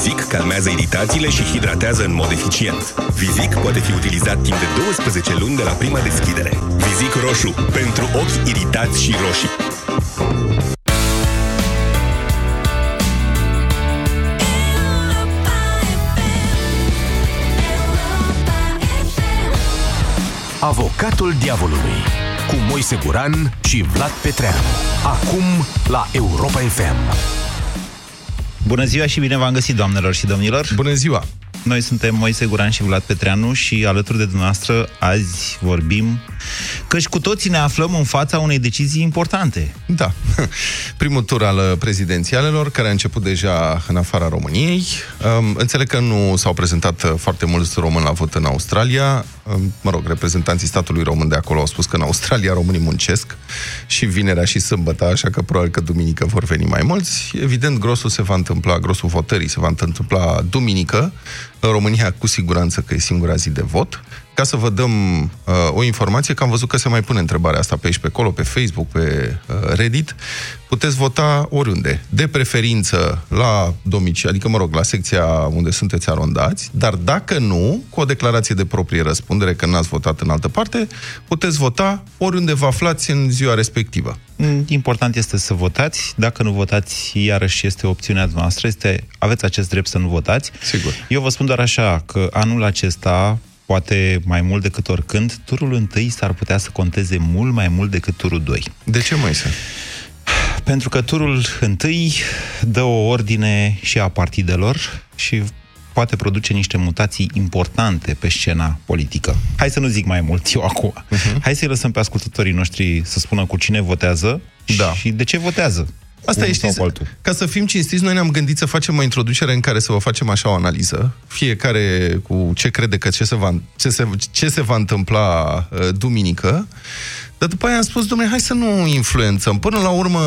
Vizic calmează iritațiile și hidratează în mod eficient. Vizic poate fi utilizat timp de 12 luni de la prima deschidere. Vizic roșu. Pentru ochi iritați și roșii. Avocatul diavolului cu Moise Guran și Vlad Petreanu. Acum la Europa FM. Bună ziua și bine v-am găsit, doamnelor și domnilor! Bună ziua! Noi suntem Moise Guran și Vlad Petreanu și alături de dumneavoastră azi vorbim căci cu toții ne aflăm în fața unei decizii importante. Da. Primul tur al prezidențialelor, care a început deja în afara României. Înțeleg că nu s-au prezentat foarte mulți români la vot în Australia. Mă rog, reprezentanții statului român de acolo au spus că în Australia românii muncesc și vinerea și sâmbătă, așa că probabil că duminică vor veni mai mulți. Evident, grosul se va întâmpla, grosul votării se va întâmpla duminică. În România, cu siguranță că e singura zi de vot ca să vă dăm uh, o informație, că am văzut că se mai pune întrebarea asta pe aici, pe acolo, pe Facebook, pe uh, Reddit, puteți vota oriunde. De preferință la domiciliu, adică, mă rog, la secția unde sunteți arondați, dar dacă nu, cu o declarație de proprie răspundere că n-ați votat în altă parte, puteți vota oriunde vă aflați în ziua respectivă. Mm, important este să votați. Dacă nu votați, iarăși este opțiunea noastră. Este, aveți acest drept să nu votați. Sigur. Eu vă spun doar așa, că anul acesta poate mai mult decât oricând, turul întâi s-ar putea să conteze mult mai mult decât turul 2. De ce, mai să? Pentru că turul întâi dă o ordine și a partidelor și poate produce niște mutații importante pe scena politică. Hai să nu zic mai mult eu acum. Uh-huh. Hai să-i lăsăm pe ascultătorii noștri să spună cu cine votează da. și de ce votează. Asta e, știți, ca să fim cinstiți, noi ne-am gândit să facem o introducere în care să vă facem așa o analiză, fiecare cu ce crede că ce se va, ce se, ce se va întâmpla uh, duminică, dar după aia am spus, domnule, hai să nu influențăm. Până la urmă,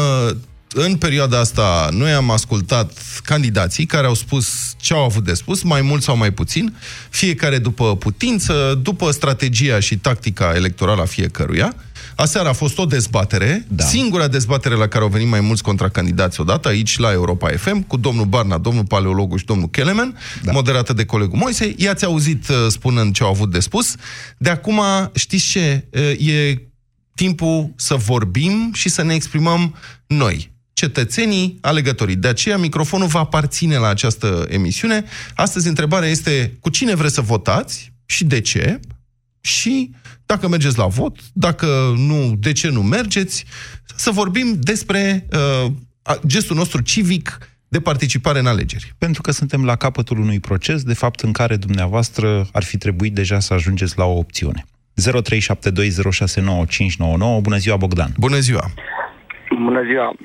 în perioada asta, noi am ascultat candidații care au spus ce au avut de spus, mai mult sau mai puțin, fiecare după putință, după strategia și tactica electorală a fiecăruia, Aseară a fost o dezbatere, da. singura dezbatere la care au venit mai mulți contracandidați odată, aici la Europa FM, cu domnul Barna, domnul Paleologu și domnul Kelemen, da. moderată de colegul Moise. I-ați auzit uh, spunând ce au avut de spus. De acum, știți ce? Uh, e timpul să vorbim și să ne exprimăm noi, cetățenii alegătorii. De aceea microfonul va aparține la această emisiune. Astăzi întrebarea este cu cine vreți să votați și de ce? Și dacă mergeți la vot, dacă nu, de ce nu mergeți, să vorbim despre uh, gestul nostru civic de participare în alegeri. Pentru că suntem la capătul unui proces, de fapt, în care dumneavoastră ar fi trebuit deja să ajungeți la o opțiune. 0372069599. Bună ziua, Bogdan! Bună ziua! Bună ziua! Uh,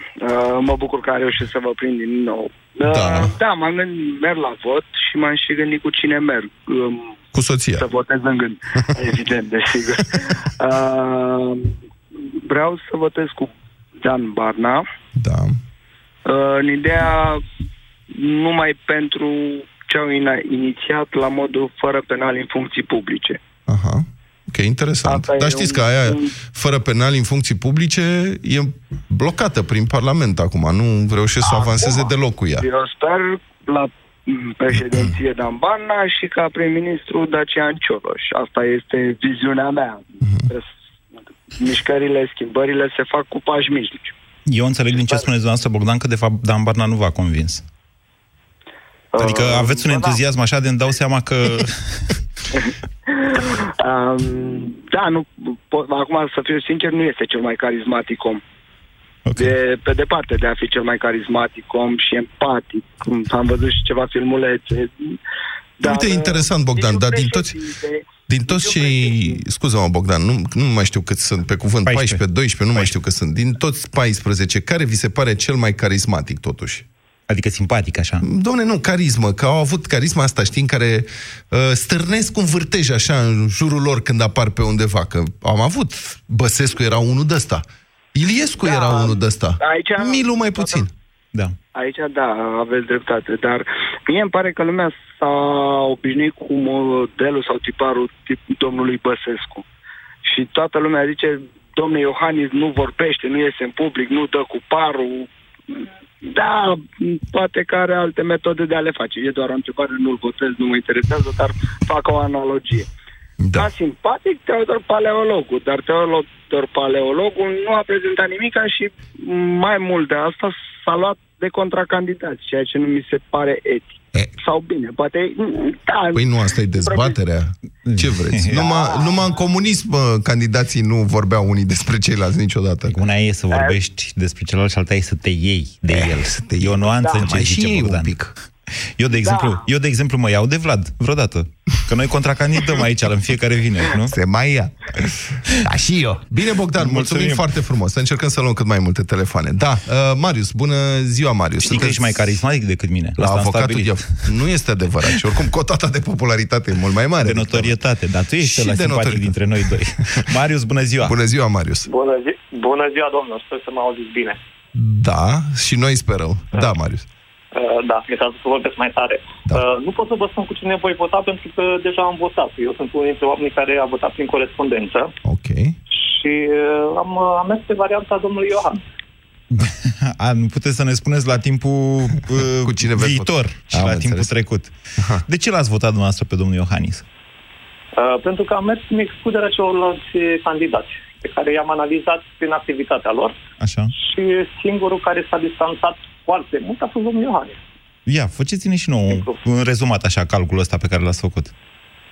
mă bucur că am reușit să vă prind din nou. Uh, da, da m-am gândit, merg la vot și m-am și gândit cu cine merg. Um, cu soția. Să votez în gând. Evident, desigur. Uh, vreau să votez cu Dan Barna. Da. Uh, în ideea numai pentru ce au inițiat la modul fără penal în funcții publice. Aha. Ok, interesant. Asta Dar știți un... că aia, fără penal în funcții publice, e blocată prin Parlament acum. Nu reușesc să avanseze deloc cu ea. Eu sper la președinție Dan Barna și ca prim-ministru Dacian Cioloș. Asta este viziunea mea. Uh-huh. Mișcările, schimbările se fac cu pași mici. Eu înțeleg din ce spuneți dumneavoastră, Bogdan, că de fapt Dan Barna nu v-a convins. Adică uh, aveți un da. entuziasm așa de îmi dau seama că... um, da, nu, pot, acum să fiu sincer, nu este cel mai carismatic om. Okay. De, pe departe de a fi cel mai carismatic om și empatic. Am văzut și ceva filmulețe. Dar, Uite, interesant, Bogdan, dar din toți... Din toți cei... Scuză-mă, Bogdan, nu, nu mai știu cât sunt, pe cuvânt, 14, 14 12, nu 14. mai știu cât sunt. Din toți 14, care vi se pare cel mai carismatic, totuși? Adică simpatic, așa. Domne, nu, carismă, că au avut carisma asta, știi, în care uh, stârnesc un vârtej așa în jurul lor când apar pe undeva, că am avut, Băsescu era unul de ăsta. Iliescu da, era unul de ăsta. Aici, Milu mai puțin. Da. Aici, da, aveți dreptate, dar mie îmi pare că lumea s-a obișnuit cu modelul sau tiparul tip domnului Băsescu. Și toată lumea zice, domnul Iohannis nu vorbește, nu iese în public, nu dă cu parul. Da, poate că are alte metode de a le face. E doar o întrebare, nu-l votez, nu mă interesează, dar fac o analogie. Da. Ca simpatic Teodor Paleologul, dar Teodor Paleologul nu a prezentat nimic și mai mult de asta s-a luat de contracandidați, ceea ce nu mi se pare etic. E. Sau bine, poate... Da, păi nu, asta e dezbaterea. Ce vreți? Da. Numai, numai în comunism candidații nu vorbeau unii despre ceilalți niciodată. Una e să vorbești despre celălalt și alta e să te iei de e, el. Să te e o nuanță da. în ce zice Bogdan. Un pic. Eu, de exemplu, da. eu, de exemplu, mă iau de Vlad, vreodată. Că noi contracandidăm aici în fiecare vineri, nu? Se mai ia. Da, și eu. Bine, Bogdan, mulțumim, mulțumim foarte frumos. Să încercăm să luăm cât mai multe telefoane. Da, uh, Marius, bună ziua, Marius. Știi Sunteți... că ești mai carismatic decât mine. La Asta avocatul eu. Nu este adevărat. Și oricum, cotata de popularitate e mult mai mare. De notorietate, dar tu ești și la simpatic dintre noi doi. Marius, bună ziua. Bună ziua, Marius. Bună, zi- bună ziua, domnul. Sper să mă auziți bine. Da, și noi sperăm. Da, da Marius. Uh, da, mi s-a să vorbesc mai tare. Da. Uh, nu pot să vă spun cu cine voi vota pentru că deja am votat. Eu sunt unul dintre oamenii care a votat prin corespondență. Ok. Și uh, am, uh, am mers pe varianta domnului Iohan. a, nu puteți să ne spuneți la timpul uh, cu cine viitor și am la înțeles. timpul trecut. Aha. De ce l-ați votat dumneavoastră pe domnul Iohannis? Uh, pentru că am mers în excluderea celorlalți candidați pe care i-am analizat prin activitatea lor Așa. și singurul care s-a distanțat foarte mult a fost domnul Iohannis. Ia, faceți-ne și nouă un rezumat așa, calculul ăsta pe care l-ați făcut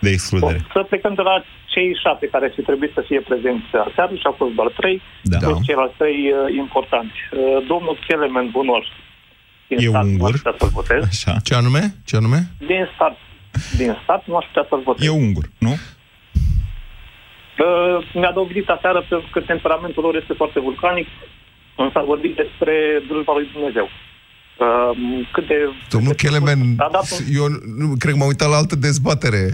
de excludere. O, să plecăm de la cei șapte care și trebuie să fie prezenți aseară și au fost doar trei, da. plus ceilalți trei uh, importanti. Uh, domnul Kelemen Bunor, din e start, ungur. nu aș să-l votez. Așa. Ce anume? Ce anume? Din start, din start nu aș putea să-l votez. E ungur, nu? Uh, mi-a dovedit aseară că temperamentul lor este foarte vulcanic, însă a vorbit despre drujba lui Dumnezeu. Uh, cât de... Domnul Kelemen, eu nu, cred că m-am uitat la altă dezbatere.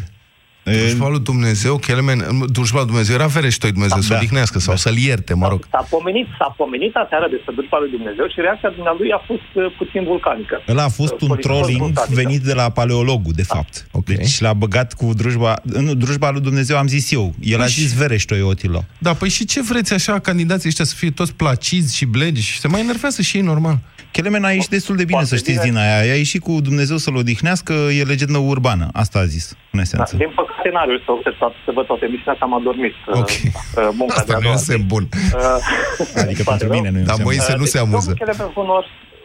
Dușma lui Dumnezeu, Kelemen, dușma lui Dumnezeu era fereștoi Dumnezeu da, să odihnească sau da. să-l ierte, mă rog. S-a pomenit, s-a pomenit aseară despre dușma lui Dumnezeu și reacția dumnealui a fost uh, puțin vulcanică. Ăla a fost uh, un trolling vulcanică. venit de la paleologul, de da. fapt. Okay. Deci l-a băgat cu drujba, nu, drujba lui Dumnezeu am zis eu. El păi a zis vereștoi Otilo. Da, păi și ce vreți așa, candidații ăștia să fie toți placiți și blegi și se mai enervează și ei normal. Kelemen a ieșit destul de bine, Poate să știți, bine. din aia. A ieșit cu Dumnezeu să-l odihnească, e legendă urbană. Asta a zis, în esență. Da, din păcate n-a reușit să, să văd toate emisiunea, că am adormit uh, okay. uh, munca Asta de nu e semn bun. Uh, adică pentru mine nu e Dar Moise nu se uh, amuză. Domnul Kelemen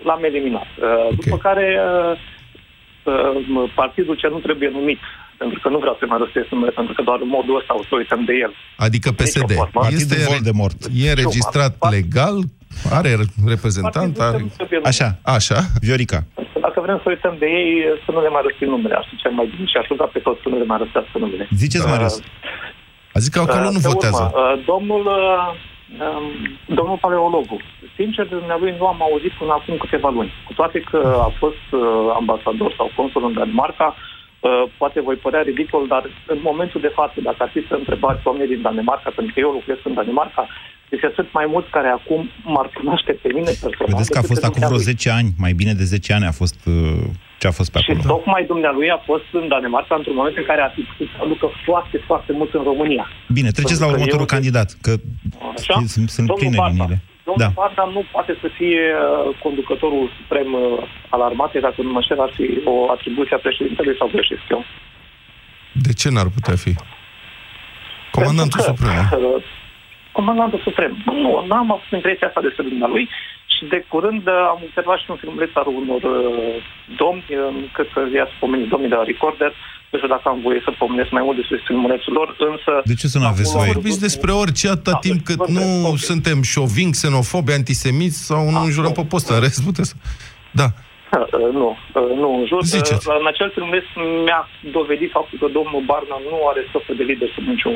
l-am eliminat. Uh, okay. După care uh, uh, partidul ce nu trebuie numit pentru că nu vreau să mai răstesc numele, pentru că doar în modul ăsta o să uităm de el. Adică PSD. Este Voldemort. E înregistrat legal, are reprezentant, are... Așa, așa, Viorica. Dacă vrem să uităm de ei, să nu le mai răstim numele, așa cel mai bine și aș ruga pe toți să nu le mai răstească numele. Ziceți, Marius. A zis că acolo nu votează. Urmă, uh, domnul, uh, um, domnul paleologul, sincer, dumnealui nu am auzit până acum câteva luni. Cu toate că a fost uh, ambasador sau consul în Danemarca, poate voi părea ridicol, dar în momentul de față, dacă ar fi să întrebați oamenii din Danemarca, pentru că eu locuiesc în Danemarca, este atât mai mulți care acum m-ar cunoaște pe mine personal. Vedeți că a fost acum vreo 10 ani, mai bine de 10 ani a fost uh, ce a fost pe acolo. Și tocmai dumnealui a fost în Danemarca într-un moment în care a fi putut să aducă foarte, foarte mult în România. Bine, treceți la următorul eu... candidat, că Așa? sunt, sunt pline liniile. Domnul da. Barna nu poate să fie uh, conducătorul suprem uh, al armatei, dacă nu mă șer, ar fi o atribuție a președintelui sau greșesc eu. De ce n-ar putea fi? Comandantul că, suprem. Uh, comandantul suprem. Nu, n-am avut impresia asta despre dumnealui și de curând uh, am observat și un filmuleț al unor uh, domni, uh, cred că i-a spomenit domnii de la Recorder, nu știu dacă am voie să pomenesc mai mult despre filmulețul lor, însă... De ce să nu aveți voie? Vorbiți despre orice atâta da, timp cât nu okay. suntem șovin, xenofobi, antisemiți sau nu ah, înjurăm pe post. În rest puteți Da. Uh, nu, uh, nu în jur. Ziceți. Uh, în acel trimestru mi-a dovedit faptul că domnul Barna nu are stofă de lider sub nicio,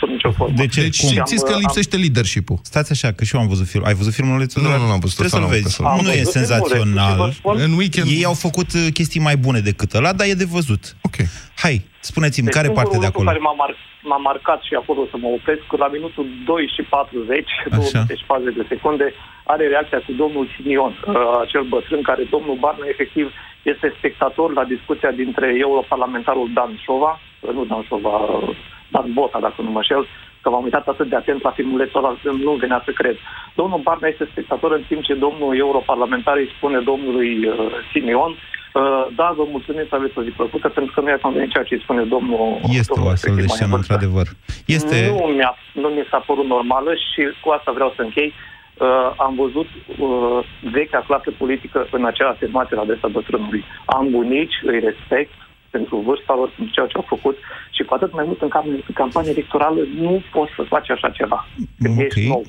sub nicio formă. De ce? Deci Cum? simțiți că lipsește leadership-ul. Stați așa, că și eu am văzut film. Ai văzut filmul lui Nu, nu, nu am văzut. Trebuie să-l vezi. Nu e senzațional. În weekend... Ei au făcut chestii mai bune decât ăla, dar e de văzut. Ok. Hai, spuneți-mi, deci care parte de acolo? care m-a, mar- m-a marcat și acolo să mă opresc, la minutul 2 și 40, 24 de secunde, are reacția cu domnul Simion, uh, acel bătrân care domnul Barna efectiv este spectator la discuția dintre europarlamentarul Dan Șova, uh, nu Dan Șova, uh, Dan Bota, dacă nu mă șel, că m-am uitat atât de atent la filmulețul ăla, nu venea să cred. Domnul Barna este spectator în timp ce domnul europarlamentar îi spune domnului uh, Simeon uh, da, vă mulțumim să aveți o zi plăcută, pentru că nu e convenit ceea ce îi spune domnul... Este domnul o astfel de scenă, într-adevăr. Este... Nu, mi-a, nu mi s-a părut normală și cu asta vreau să închei. Uh, am văzut uh, vechea clasă politică în acea afirmație la adresa bătrânului. Am bunici, îi respect, pentru vârsta lor, pentru ceea ce au făcut și cu atât mai mult în, cam, în campanie electorală nu poți să faci așa ceva. Când ok, ești nou.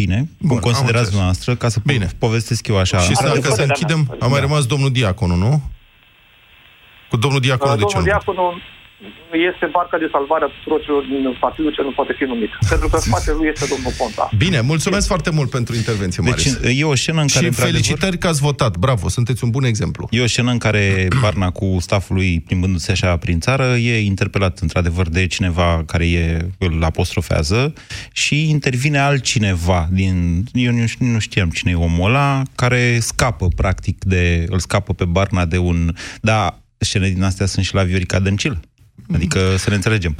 bine. Bun, Bun, am considerați înțeles. dumneavoastră, ca să Bine. po- povestesc eu așa. Și Asta să, de ca să părerea închidem, mea. a mai Da. rămas domnul Diaconu, nu? Cu domnul Diaconu Uh, de ce Domnul nu? Diaconu este barca de salvare a tuturor celor din partidul ce nu poate fi numit. Pentru că spatele lui este domnul Ponta. Bine, mulțumesc foarte mult pentru intervenție, Deci Marius. e o scenă în care, și într-adevăr, felicitări că ați votat. Bravo, sunteți un bun exemplu. E o scenă în care Barna cu staful lui plimbându-se așa prin țară e interpelat într-adevăr de cineva care e, îl apostrofează și intervine altcineva din... Eu nu, ș- nu știam cine e omul ăla, care scapă practic de... îl scapă pe Barna de un... Da, scene din astea sunt și la Viorica Dăncilă. Adică să ne înțelegem.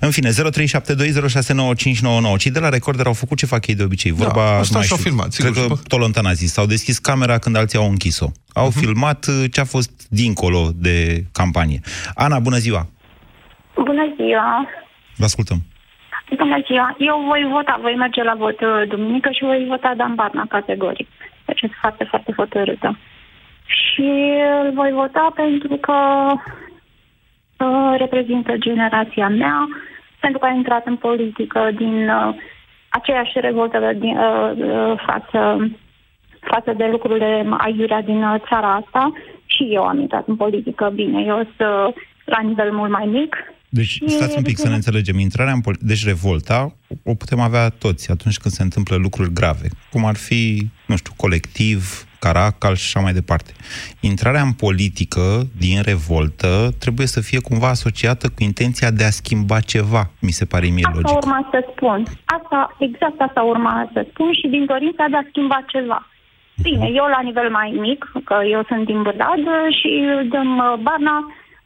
În fine, 0372069599. Cei de la Recorder au făcut ce fac ei de obicei. Vorba, Da, au nu stat mai și au știu, filmat, sigur, Cred și că după- Tolontan a zis. S-au deschis camera când alții au închis-o. Au Mhm. filmat uh, ce a fost dincolo de campanie. Ana, bună ziua! Bună ziua! Vă ascultăm. Bună ziua! Eu voi vota, voi merge la vot uh, duminică și voi vota Dan Barna categoric. Deci sunt foarte, foarte hotărâtă. Și îl voi vota pentru că uh, reprezintă generația mea, pentru că a intrat în politică din uh, aceeași revoltă din, uh, uh, față, față de lucrurile aiurea din uh, țara asta. Și eu am intrat în politică, bine, eu sunt uh, la nivel mult mai mic, Deci, E- stați un pic să ne înțelegem. Intrarea în poli- Deci, revolta o putem avea toți atunci când se întâmplă lucruri grave, cum ar fi, nu știu, colectiv, caracal și așa mai departe. Intrarea în politică din revoltă trebuie să fie cumva asociată cu intenția de a schimba ceva, mi se pare mie Asta logic. urma să spun. Asta, exact asta urma să spun și din dorința de a schimba ceva. Bine, eu la nivel mai mic, că eu sunt din Bârlad și din uh, Barna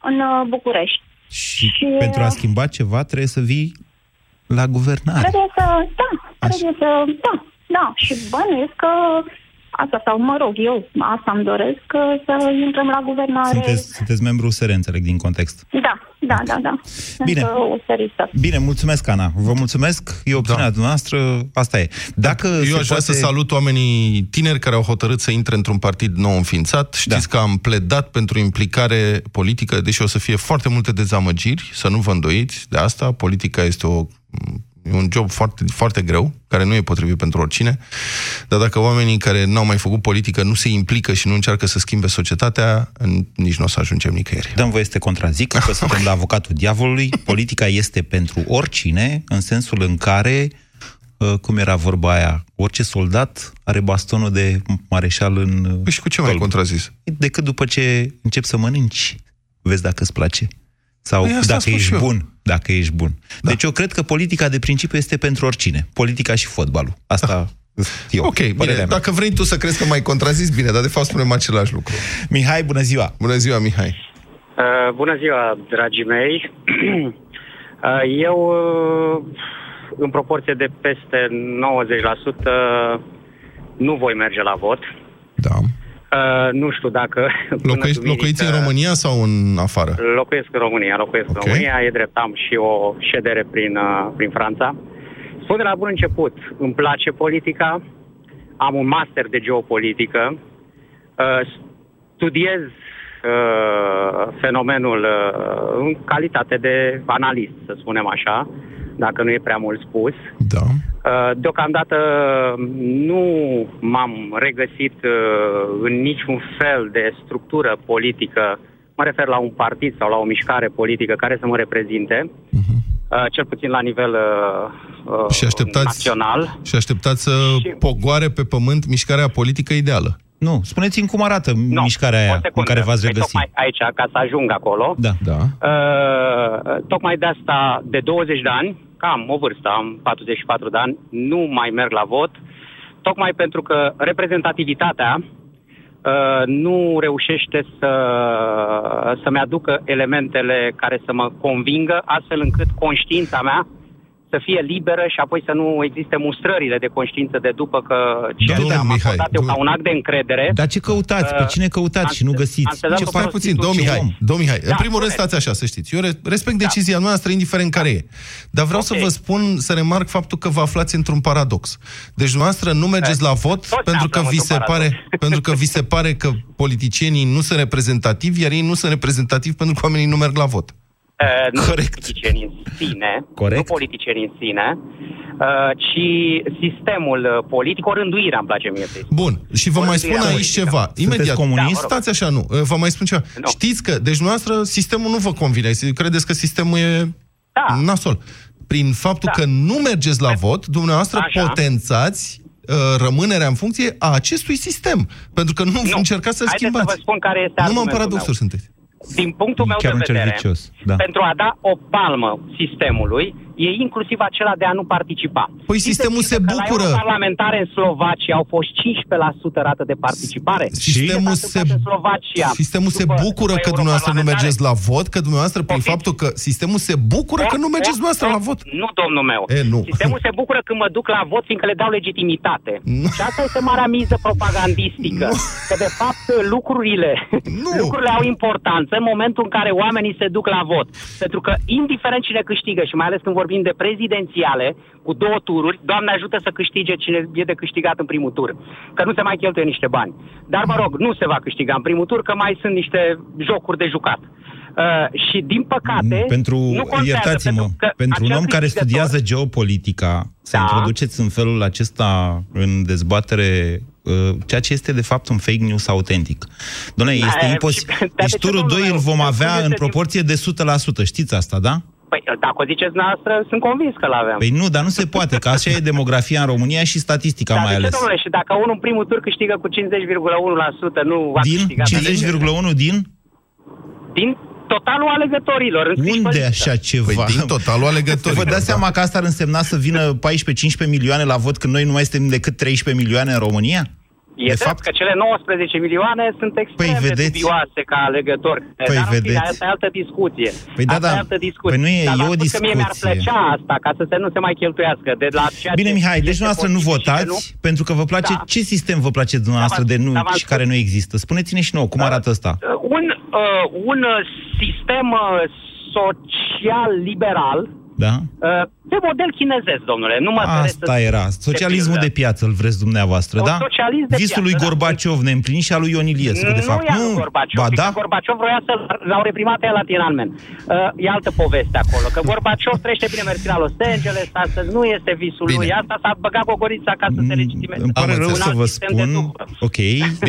în uh, București. Și Și- pentru a schimba ceva trebuie să vii la guvernare. Trebuie să, da, Așa. trebuie să, da, da. Și bănuiesc că asta, sau mă rog, eu asta îmi doresc, că să intrăm la guvernare. Sunteți, sunteți membru USR, înțeleg, din context. Da, da, da, da. Bine. Sunt uh, o seristă. Bine, mulțumesc, Ana. Vă mulțumesc. E opțiunea Da. dumneavoastră. Asta e. Dacă Eu se aș vrea poate... să salut oamenii tineri care au hotărât să intre într-un partid nou înființat. Știți Da. că am pledat pentru implicare politică, deși o să fie foarte multe dezamăgiri, să nu vă îndoiți de asta. Politica este o, e un job foarte, foarte greu, care nu e potrivit pentru oricine. Dar dacă oamenii care n-au mai făcut politică nu se implică și nu încearcă să schimbe societatea, în- nici nu o să ajungem nicăieri. Dăm voie să te contrazic, că suntem la avocatul diavolului. Politica este pentru oricine, în sensul în care, uh, cum era vorba aia, orice soldat are bastonul de mareșal în uh, Păi și cu ce mai tolbă. contrazis? Decât după ce începi să mănânci, vezi dacă îți place. Sau Păi asta dacă spun ești și eu. Bun. Dacă ești bun. Da. Deci eu cred că politica de principiu este pentru oricine. Politica și fotbalul. Asta eu. Ok, bine, părerea mea. dacă vrei tu să crezi că mai contrazis, bine, dar de fapt spunem același lucru. Mihai, bună ziua! Bună ziua, Mihai. Uh, bună ziua, dragii mei. uh, eu, uh, în proporție de peste 90%, nu voi merge la vot. Da. Uh, nu știu dacă... până Locuiești, duminică- locuiți în România sau în afară? Locuiesc în România, locuiesc Ok. în România. E drept, am și o ședere prin, uh, prin Franța. Spun de la bun început, îmi place politica, am un master de geopolitică, uh, studiez uh, fenomenul uh, în calitate de analist, să spunem așa, dacă nu e prea mult spus. Da. Uh, Deocamdată nu m-am regăsit uh, în niciun fel de structură politică, mă refer la un partid sau la o mișcare politică care să mă reprezinte, uh, cel puțin la nivel uh, uh, Și așteptați, național. și așteptați să Și- pogoare pe pământ mișcarea politică ideală. Nu, spuneți-mi cum arată Nu, mișcarea o aia în secundă. care v-ați Păi regăsit. Tocmai aici, ca să ajung acolo. Da. Da. Uh, tocmai de asta, de 20 de ani, cam o vârstă, am 44 de ani, nu mai merg la vot, tocmai pentru că reprezentativitatea uh, nu reușește să, să-mi aducă elementele care să mă convingă, astfel încât conștiința mea să fie liberă și apoi să nu existe mustrările de conștiință de după că ce Domnul am Mihai, acordat eu ca domnul- un act de încredere. Dar ce căutați? Pe Uh, cine căutați și nu am- găsiți? am să dau Ce o Stai fac? puțin, domn Ce Mihai, om? domn Mihai, în Da, primul rând spuneți. stați așa, să știți. Eu re- respect Da. decizia noastră, indiferent care e. Dar vreau să Ok. vă spun, să remarc faptul că vă aflați într-un paradox. Deci dumneavoastră nu mergeți la vot Toți ne pentru că aflăm vi într-un se pare paradox. pentru că vi se pare că politicienii nu sunt reprezentativi, iar ei nu sunt reprezentativi pentru că oamenii nu merg la vot. Uh, nu Corect. politicienii în sine, Corect. nu politicienii în sine, uh, ci sistemul uh, politic, o rânduire îmi place mie să-i spun. Bun, și vă Ori mai de spun ea aici politică. ceva. Imediat. comunist? Da, mă rog. Stați așa, nu. Vă mai spun ceva. Nu. Știți că, deci noastră, sistemul nu vă convine. Credeți că sistemul e Da. nasol. Prin faptul Da. că nu mergeți la vot, dumneavoastră Așa. potențați uh, rămânerea în funcție a acestui sistem. Pentru că nu, Nu. încercați să-l Haideți schimbați. să vă spun care este Numai în argumentul paradoxuri meu. sunteți. Din punctul meu Chiar de un cerc vedere, vicios, da. pentru a da o palmă sistemului, e inclusiv acela de a nu participa. Păi Știți sistemul de se că bucură. La parlamentare în Slovacia au fost 15% rată de participare. Sistemul Ce s-a se, întâmplat în Slovacia? sistemul se După- bucură după că dumneavoastră nu europarlamentare? mergeți la vot, că dumneavoastră, prin Poftiți? faptul că sistemul se bucură că nu mergeți dumneavoastră la vot. Nu, domnul meu. E, nu. Sistemul se bucură când mă duc la vot, fiindcă le dau legitimitate. Nu. Și asta este marea miză propagandistică. Nu. Că, de fapt, lucrurile, Nu. lucrurile au importanță în momentul în care oamenii se duc la vot. Pentru că, indiferent cine câștigă, și mai ales când vorbim de prezidențiale, cu două tururi, Doamne ajută să câștige cine e de câștigat în primul tur. Că nu se mai cheltuie niște bani. Dar, mă rog, nu se va câștiga în primul tur, că mai sunt niște jocuri de jucat. Uh, și, din păcate, Pentru, nu contează, iertați-mă, pentru, că pentru un acel om care câștigător- studiază geopolitica, să Da. introduceți în felul acesta în dezbatere uh, ceea ce este de fapt un fake news autentic. Doamne, Da, este și- imposibil. dar de Deci ce, turul domnule 2 îl meu? vom Cum avea este în din- proporție de 100%. Știți asta, da? Păi, dacă o ziceți noastră, sunt convins că l-avem. Păi nu, dar nu se poate, că așa e demografia în România și statistica Dar mai de ce, ales. domnule, și dacă unul în primul tur câștigă cu 50,1%, nu va Din câștiga 50,1 din? din totalul alegătorilor. înscriși pe Unde listă. așa ceva? Păi din totalul alegătorilor. Vă dați da. seama că asta ar însemna să vină 14-15 milioane la vot când noi nu mai suntem decât 13 milioane în România? E de drept fapt- că cele 19 milioane sunt extrem Păi, de vedeți? dubioase ca alegători. Păi, Dar, în fine, vedeți? asta e altă discuție. Păi da, asta da. e altă discuție. Păi nu e- Dar e v-am o spus că mie mi-ar discuție. plăcea asta, ca să se nu se mai cheltuiască. De la ceea Bine, ce Mihai, deci este noastră nu potrivit și ce votați pentru că vă place... Da. Ce sistem vă place dumneavoastră Da, de v-am- nu da, v-am și care spus. nu există? Spuneți-ne și nouă, cum arată ăsta? Uh, un, uh, un uh, sistem uh, social-liberal Da? uh, de model chinezesc, domnule. Nu mă feresc Asta să- era. Socialismul pildă. de piață, îl vreți dumneavoastră, Un da? socialism de Visul piață, lui da. Gorbaciov neîmplinit și al lui Ion Iliescu, de fapt. Nu e al Gorbaciov, Ba fiindcă da? Gorbaciov vroia să l-au reprimat aia la Tiananmen. Uh, e altă poveste acolo, că Gorbaciov trăiește bine mersi la Los Angeles, astăzi nu este visul Bine. lui, asta s-a băgat cogorița ca să se legitimeze. Îmi pare Am rău înțeles. să Un vă alt sistem de spun... după. Ok,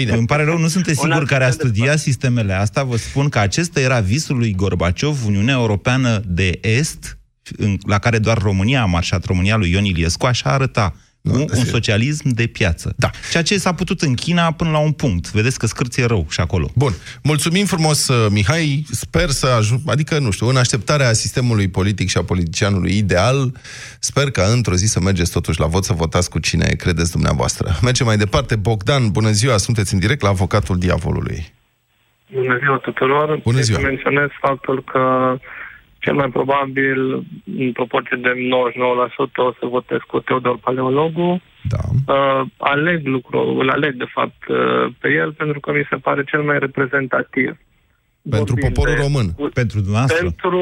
bine. îmi pare rău, nu sunteți Un sigur alt care a sistem de studiat sistemele astea. Vă spun că acesta era visul lui Gorbaciov, Uniunea Europeană de Est, în- la care doar România a marșat, România lui Ion Iliescu, așa arăta. Cu un sigur. socialism de piață. Da. Ceea ce s-a putut în China până la un punct. Vedeți că scârție rău și acolo. Bun. Mulțumim frumos, uh, Mihai. Sper să ajung, adică, nu știu, în așteptarea sistemului politic și a politicianului ideal, sper ca într-o zi să mergeți totuși la vot, să votați cu cine credeți dumneavoastră. Mergem mai departe. Bogdan, bună ziua, sunteți în direct la Avocatul Diavolului. Bună ziua tuturor. Bună Trebuie ziua. Să menționez faptul că cel mai probabil, în proporție de 99%, o să votez cu Teodor Paleologu. Da. Uh, aleg lucru, îl aleg de fapt uh, pe el pentru că mi se pare cel mai reprezentativ. Pentru Vorbind poporul de- român. Pentru dumneavoastră. Pentru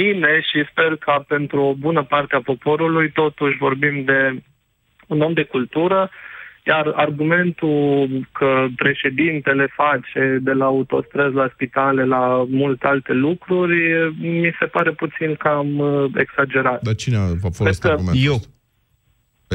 mine și sper ca pentru o bună parte a poporului, totuși vorbim de un om de cultură, iar argumentul că președintele face de la autostrăzi la spitale la multe alte lucruri, mi se pare puțin cam uh, exagerat. Dar cine a folosit Cred că- argumentul Eu.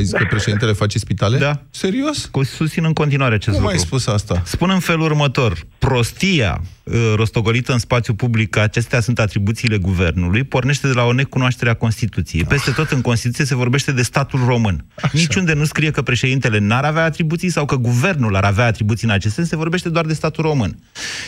Ăsta? Ai zis că președintele face spitale? Da. Serios? Cu- Susțin în continuare acest Cum lucru. ai spus asta? Spun în felul următor. Prostia uh, rostogolită în spațiu public că acestea sunt atribuțiile guvernului pornește de la o necunoaștere a Constituției. Peste tot în Constituție se vorbește de statul român. Niciunde nu scrie că președintele n-ar avea atribuții sau că guvernul ar avea atribuții în acest sens, se vorbește doar de statul român.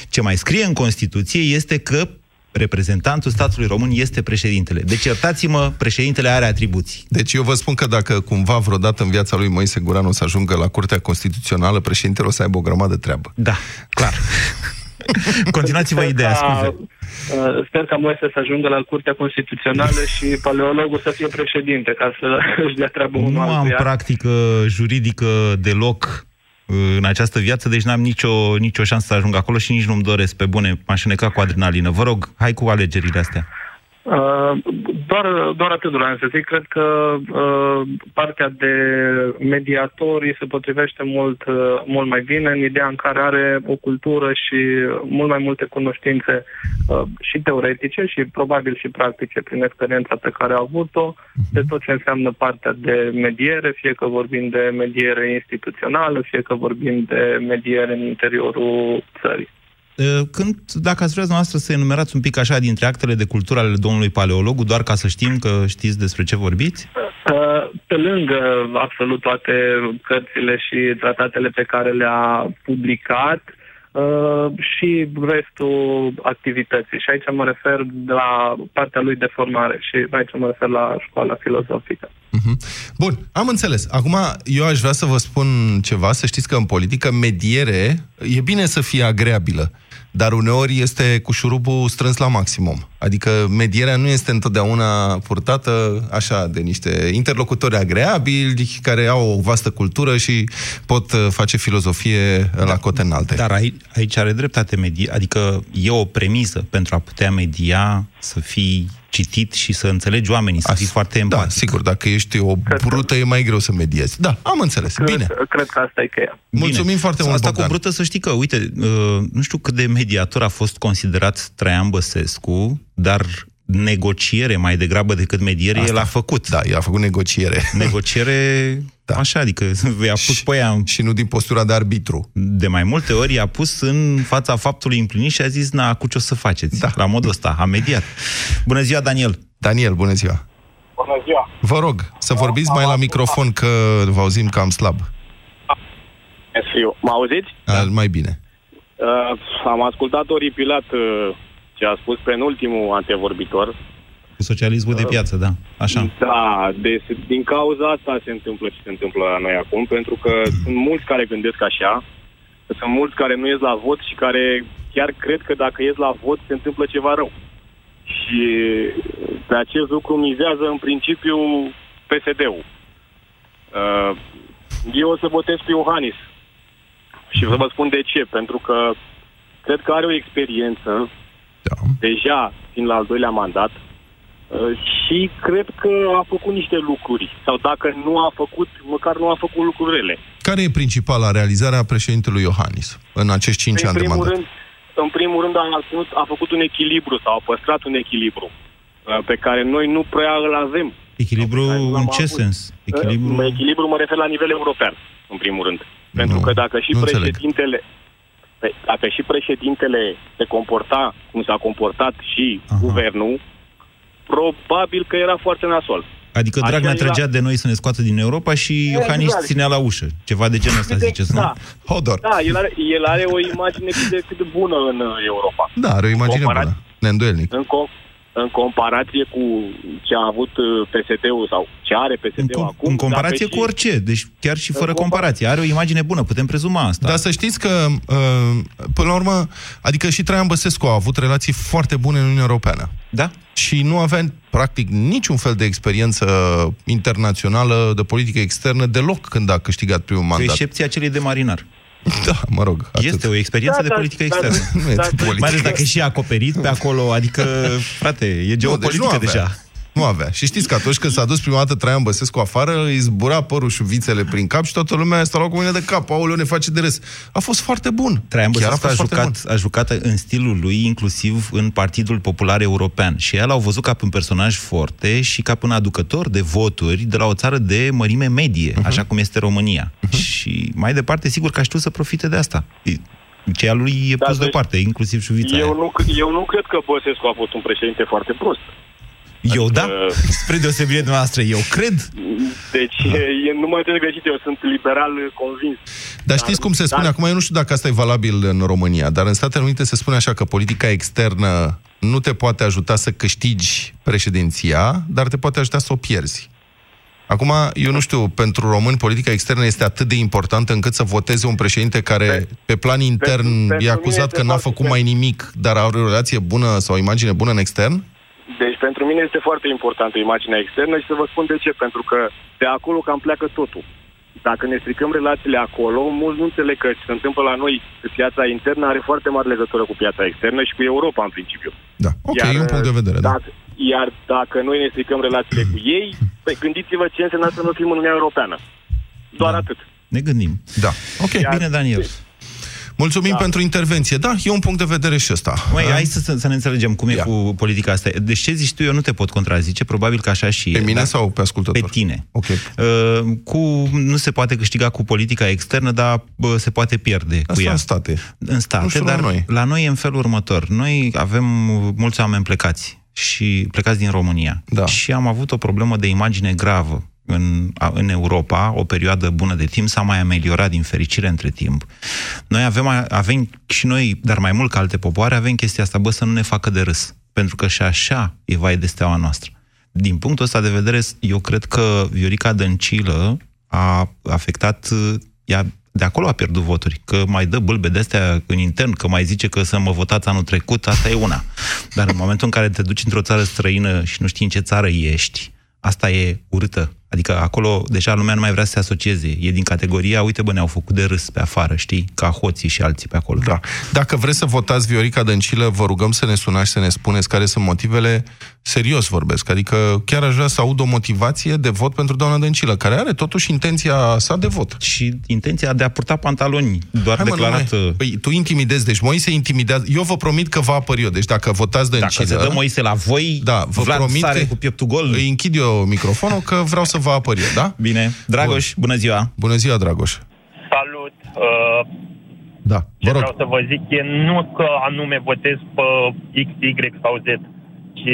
Ce mai scrie în Constituție este că reprezentantul statului român este președintele. Deci, iertați-mă, președintele are atribuții. Deci eu vă spun că dacă cumva vreodată în viața lui Moise Guran o să ajungă la Curtea Constituțională, președintele o să aibă o grămadă de treabă. Da, clar. Continuați-vă Sper ideea, ca- scuze. Uh, sper ca Moise să ajungă la Curtea Constituțională și paleologul să fie președinte, ca să își dea treabă unul Nu am altuia. practică juridică deloc uh, în această viață, deci n-am nicio, nicio șansă să ajung acolo și nici nu-mi doresc pe bune. M-aș înneca cu adrenalină. Vă rog, hai cu alegerile astea. Uh, doar, doar atât vreau să zic. Cred că uh, partea de mediatori se potrivește mult, uh, mult mai bine în ideea în care are o cultură și mult mai multe cunoștințe uh, și teoretice și probabil și practice prin experiența pe care a avut-o de tot ce înseamnă partea de mediere, fie că vorbim de mediere instituțională, fie că vorbim de mediere în interiorul țării. Uh, Când, dacă ați vrea noastră să enumerați un pic așa dintre actele de cultură ale domnului paleologu, doar ca să știm că știți despre ce vorbiți? Uh, Pe lângă absolut toate cărțile și tratatele pe care le-a publicat uh, și restul activității. Și aici mă refer la partea lui de formare și aici mă refer la școala filozofică. Mhm. Bun, am înțeles. Acum, eu aș vrea să vă spun ceva, să știți că în politică mediere e bine să fie agreabilă, dar uneori este cu șurubul strâns la maximum. Adică medierea nu este întotdeauna purtată așa de niște interlocutori agreabili care au o vastă cultură și pot uh, face filozofie la cote înalte. Dar aici, aici are dreptate media, adică e o premisă pentru a putea media să fii citit și să înțelegi oamenii, să fii foarte empatic. Da, sigur, dacă ești o brută e mai greu să mediezi. Da, am înțeles. Bine. Cred, cred că asta e cheia. Mulțumim foarte mult, Asta Bogdan. cu brută să știi că, uite, uh, nu știu cât de mediator a fost considerat Traian Băsescu, dar negociere mai degrabă decât mediere, Asta. el a făcut. Da, el a făcut negociere. Negociere, da. așa, adică i-a pus pe ea Și nu din postura de arbitru. de mai multe ori i-a pus în fața faptului împlinit și a zis, na, cu ce o să faceți? Da. La modul ăsta, a mediat. Bună ziua, Daniel! Daniel, bună ziua. Bună ziua! Vă rog să vorbiți mai la microfon, că vă auzim cam slab. Fiu. Mă auziți? Al, mai bine. Uh, am ascultat oripilat uh, ce a spus penultimul antevorbitor. Cu socialismul de piață, da. Așa. Da, de, din cauza asta se întâmplă ce se întâmplă la noi acum, pentru că sunt mulți care gândesc așa, sunt mulți care nu ies la vot și care chiar cred că dacă ies la vot se întâmplă ceva rău. Și pe acest lucru mizează în principiu PSD-ul. Uh, eu o să votez pe Iohannis. Și să vă spun de ce. Pentru că cred că are o experiență, Da. Deja fiind la al doilea mandat, uh, și cred că a făcut niște lucruri. Sau dacă nu a făcut, măcar nu a făcut lucruri rele. Care e principala realizare a președintelui Iohannis în acești cinci în ani de primul mandat? rând, în primul rând a, ținut, a făcut un echilibru sau a păstrat un echilibru uh, pe care noi nu prea îl avem. Echilibru Sau pe care nu în l-am ce avut. sens? Echilibru... Uh, echilibru mă refer la nivel european, în primul rând. Pentru Nu, că dacă și nu înțeleg. Președintele Păi, dacă și președintele se comporta cum s-a comportat și Aha. guvernul, probabil că era foarte nasol. Adică Așa Dragnea era- trăgea de noi să ne scoată din Europa și Iohannis Exact. ținea la ușă. Ceva de genul ăsta ziceți, nu? Da, Hodor. da el, are, el are o imagine cât de, cât de bună în uh, Europa. Da, are o imagine Comparat- bună. Neîndoielnic. În, com- în comparație cu ce a avut uh, PSD-ul sau ce are În, PSD-ul com- acum. în comparație dacă cu și- orice, deci chiar și fără În compar- comparație. Are o imagine bună, putem prezuma asta. Dar să știți că, uh, până la urmă, adică și Traian Băsescu a avut relații foarte bune în Uniunea Europeană. Da? Și nu avea, practic, niciun fel de experiență internațională de politică externă deloc când a câștigat primul Cu mandat. excepția celei de marinar. Da, mă rog, atât. Este o experiență Da, de da, politică da, externă. Nu e Da, de da. politică. Mai ales dacă e și acoperit pe acolo, adică, frate, e Nu, deci geopolitică nu avea. deja. Nu avea. Și știți că atunci când s-a dus prima dată Traian Băsescu afară, îi zbura părul și vițele prin cap și toată lumea asta cu mine de cap. Aoleu, ne face de râs. A fost foarte bun. Traian Chiar Băsescu a, fost foarte jucat, a jucat în stilul lui, inclusiv în Partidul Popular European. Și el l-au văzut ca pe un personaj forte și ca pe un aducător de voturi de la o țară de mărime medie, Mhm. așa cum este România. Și mai departe, sigur că a știut să profite de asta. Ceea lui e Da, pus deci deoparte, inclusiv șuvița Eu aia. nu, eu nu cred că Băsescu a fost un președinte foarte prost. Eu da, Adică- spre deosebire de noastră, eu cred. Deci, e, nu mă înțeleg greșit, eu sunt liberal convins. Dar știți cum se spune? dar- Acum eu nu știu dacă asta e valabil în România, dar în Statele Unite se spune așa că politica externă nu te poate ajuta să câștigi președinția, dar te poate ajuta să o pierzi. Acum, eu nu știu, pentru români politica externă este atât de importantă încât să voteze un președinte care, pe, pe plan intern, pentru, pentru e acuzat că n-a făcut mai nimic, dar are o relație bună sau o imagine bună în extern? Deci pentru mine este foarte importantă imaginea externă și să vă spun de ce. Pentru că de acolo cam pleacă totul. Dacă ne stricăm relațiile acolo, mulți nu înțeleg că ce se întâmplă la noi, piața internă are foarte mare legătură cu piața externă și cu Europa în principiu. Da, ok, iar, e un punct de vedere. Da. Dacă, da. Iar dacă noi ne stricăm relațiile cu ei, păi gândiți-vă ce înseamnă să nu fim în Uniunea Europeană. Doar da. atât. Ne gândim. Da. Ok. Iar, Bine, Daniel. Mulțumim da. pentru intervenție. Da, e un punct de vedere și ăsta. Măi, hai să, să ne înțelegem cum e Ia. cu politica asta. Deci ce zici tu, eu nu te pot contrazice, probabil că așa și Pe mine dar sau pe ascultător? Pe tine. Ok. Uh, cu, nu se poate câștiga cu politica externă, dar uh, se poate pierde asta cu ea. în state. În state, dar la noi. la noi e în felul următor. Noi avem mulți oameni plecați și plecați din România. Da. Și am avut o problemă de imagine gravă în, în Europa, o perioadă bună de timp, s-a mai ameliorat din fericire între timp. Noi avem, avem și noi, dar mai mult ca alte popoare, avem chestia asta, bă, să nu ne facă de râs. Pentru că și așa e vai de steaua noastră. Din punctul ăsta de vedere, eu cred că Viorica Dăncilă a afectat, ea de acolo a pierdut voturi, că mai dă bâlbe de astea în intern, că mai zice că să mă votați anul trecut, asta e una. Dar în momentul în care te duci într-o țară străină și nu știi în ce țară ești, asta e urâtă. Adică acolo deja lumea nu mai vrea să se asocieze. E din categoria, uite bă, ne-au făcut de râs pe afară, știi? Ca hoții și alții pe acolo. Da. Dacă vreți să votați Viorica Dăncilă, vă rugăm să ne sunați și să ne spuneți care sunt motivele. Serios vorbesc. Adică chiar aș vrea să aud o motivație de vot pentru doamna Dăncilă, care are totuși intenția sa de vot. Și intenția de a purta pantaloni, doar Hai, declarată... Mă, păi, tu intimidezi, deci Moise intimidează. Eu vă promit că va apări eu. Deci dacă votați Dăncilă... Dacă se dă Moise la voi, da, vă Vlad promit sare cu pieptul gol. Îi închid eu microfonul că vreau să vă apăr eu, da? Bine. Dragoș, Bun. bună ziua! Bună ziua, Dragoș! Salut! Uh, da, ce vă rog. vreau să vă zic e nu că anume votez pe X, Y sau Z, ci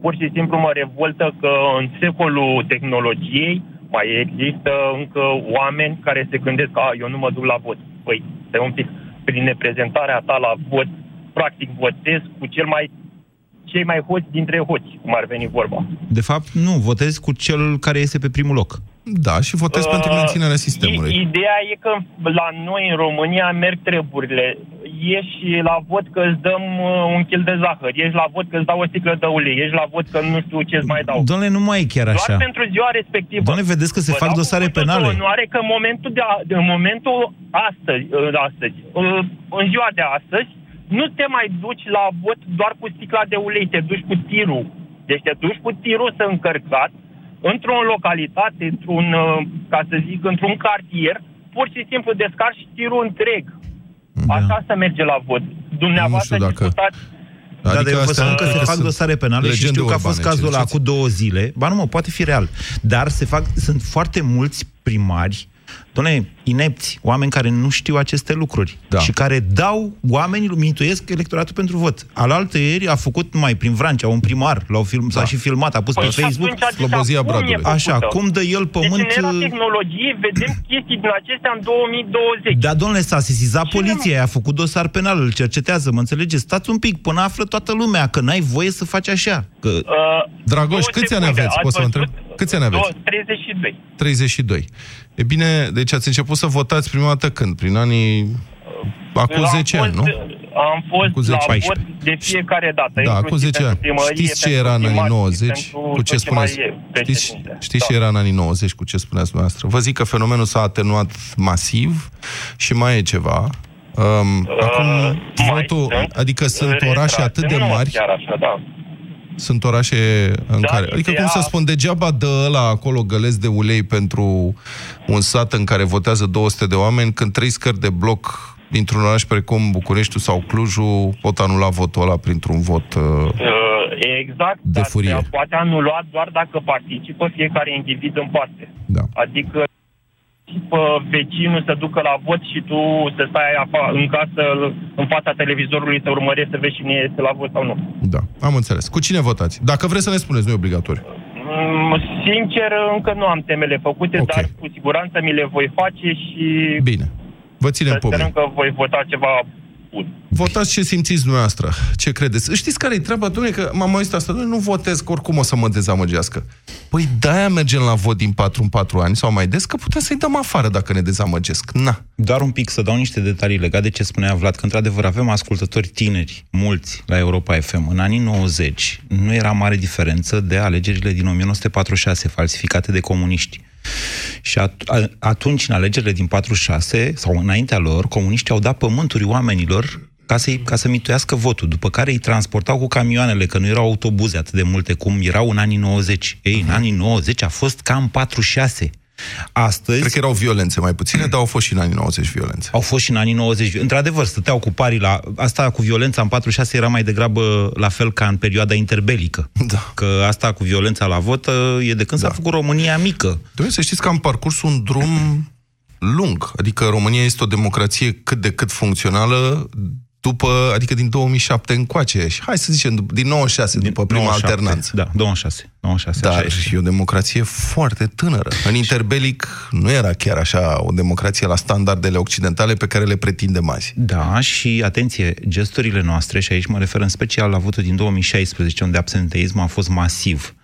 pur și simplu mă revoltă că în secolul tehnologiei mai există încă oameni care se gândesc că eu nu mă duc la vot. Păi, stai un pic, prin neprezentarea ta la vot, practic votez cu cel mai cei mai hoți dintre hoți, cum ar veni vorba. De fapt, nu, votez cu cel care este pe primul loc. Da, și votez uh, pentru menținerea sistemului. Ideea e că la noi, în România, merg treburile. Ieși la vot că îți dăm uh, un kil de zahăr, ieși la vot că îți dau o sticlă de ulei, ieși la vot că nu știu ce îți mai dau. Doamne, nu mai e chiar așa. Doar pentru ziua respectivă. Doamne, vedeți că se fac dosare penale. Nu are că în momentul, de, a, în momentul astăzi, uh, astăzi, uh, în ziua de astăzi, nu te mai duci la vot doar cu sticla de ulei, te duci cu tirul. Deci te duci cu tirul să încărcat într-o localitate, într-un, uh, ca să zic, într-un cartier, pur și simplu descarci tirul întreg. Da. Așa se merge la vot. Dumneavoastră nu știu dacă... Da, adică dar eu vă spun că se fac dosare penale și știu că a fost cazul ăla cu două zile. Ba nu mă, poate fi real. Dar se fac, sunt foarte mulți primari Doamne, inepți, oameni care nu știu aceste lucruri da. și care dau oamenii, mintuiesc electoratul pentru vot. Alaltă ieri a făcut mai prin Vrancea un primar, l-au film, da. s-a și filmat, a pus păi pe Facebook. Slobozia Bradului. Așa, cum dă el pământ... Deci în tehnologie vedem chestii din acestea în 2020. Da, domnule, s-a sesizat Ce poliția, a făcut dosar penal, îl cercetează, mă înțelegeți? Stați un pic, până află toată lumea că n-ai voie să faci așa. Că... Uh, Dragoș, câți ani aveți? Poți să vă întreb? Câți ani aveți? 32. 32. E bine, deci ați început să votați prima dată când? Prin anii... Acum 10 ani, nu? Am fost cu 10, la 14. vot de fiecare dată. Da, cu 10 ani. Știți ce era în anii 90? Cu ce spuneți? Știți, știți ce era în anii 90 cu ce spuneați dumneavoastră? Vă zic că fenomenul s-a atenuat masiv și mai e ceva. Um, uh, acum, votul, adică sunt orașe atât de mari. Chiar așa, da sunt orașe în da, care... Adică, cum să spun, degeaba dă la acolo gălesc de ulei pentru un sat în care votează 200 de oameni, când trei scări de bloc dintr-un oraș precum Bucureștiul sau Clujul pot anula votul ăla printr-un vot uh, uh exact, de furie. Dar poate anula doar dacă participă fiecare individ în parte. Da. Adică vecinul să ducă la vot și tu să stai afa, în casă, în fața televizorului, să urmărești să vezi cine este la vot sau nu. Da, am înțeles. Cu cine votați? Dacă vreți să ne spuneți, nu e obligatoriu. Mm, sincer, încă nu am temele făcute, okay. dar cu siguranță mi le voi face și... Bine. Vă ținem pe Sperăm că voi vota ceva bun. Votați ce simțiți dumneavoastră. Ce credeți? Știți care e treaba, domnule, că m-am mai asta, nu votez, că oricum o să mă dezamăgească. Păi de-aia mergem la vot din 4 în 4 ani sau mai des, că putem să-i dăm afară dacă ne dezamăgesc. Na. Doar un pic să dau niște detalii legate de ce spunea Vlad, că într-adevăr avem ascultători tineri, mulți, la Europa FM. În anii 90 nu era mare diferență de alegerile din 1946, falsificate de comuniști. Și at- atunci, în alegerile din 46, sau înaintea lor, comuniștii au dat pământuri oamenilor ca, să ca să mituiască votul, după care îi transportau cu camioanele, că nu erau autobuze atât de multe cum erau în anii 90. Ei, în anii 90 a fost cam 46. Astăzi... Cred că erau violențe mai puține, dar au fost și în anii 90 violențe. Au fost și în anii 90. Într-adevăr, stăteau cu parii la... Asta cu violența în 46 era mai degrabă la fel ca în perioada interbelică. Da. Că asta cu violența la vot e de când da. s-a făcut România mică. Trebuie să știți că am parcurs un drum lung. Adică România este o democrație cât de cât funcțională, după, adică din 2007 încoace. Și hai să zicem, din 96, din după prima 97, alternanță. Da, 96. 96 Dar și o democrație foarte tânără. În interbelic nu era chiar așa o democrație la standardele occidentale pe care le pretindem azi. Da, și atenție, gesturile noastre, și aici mă refer în special la votul din 2016, unde absenteismul a fost masiv.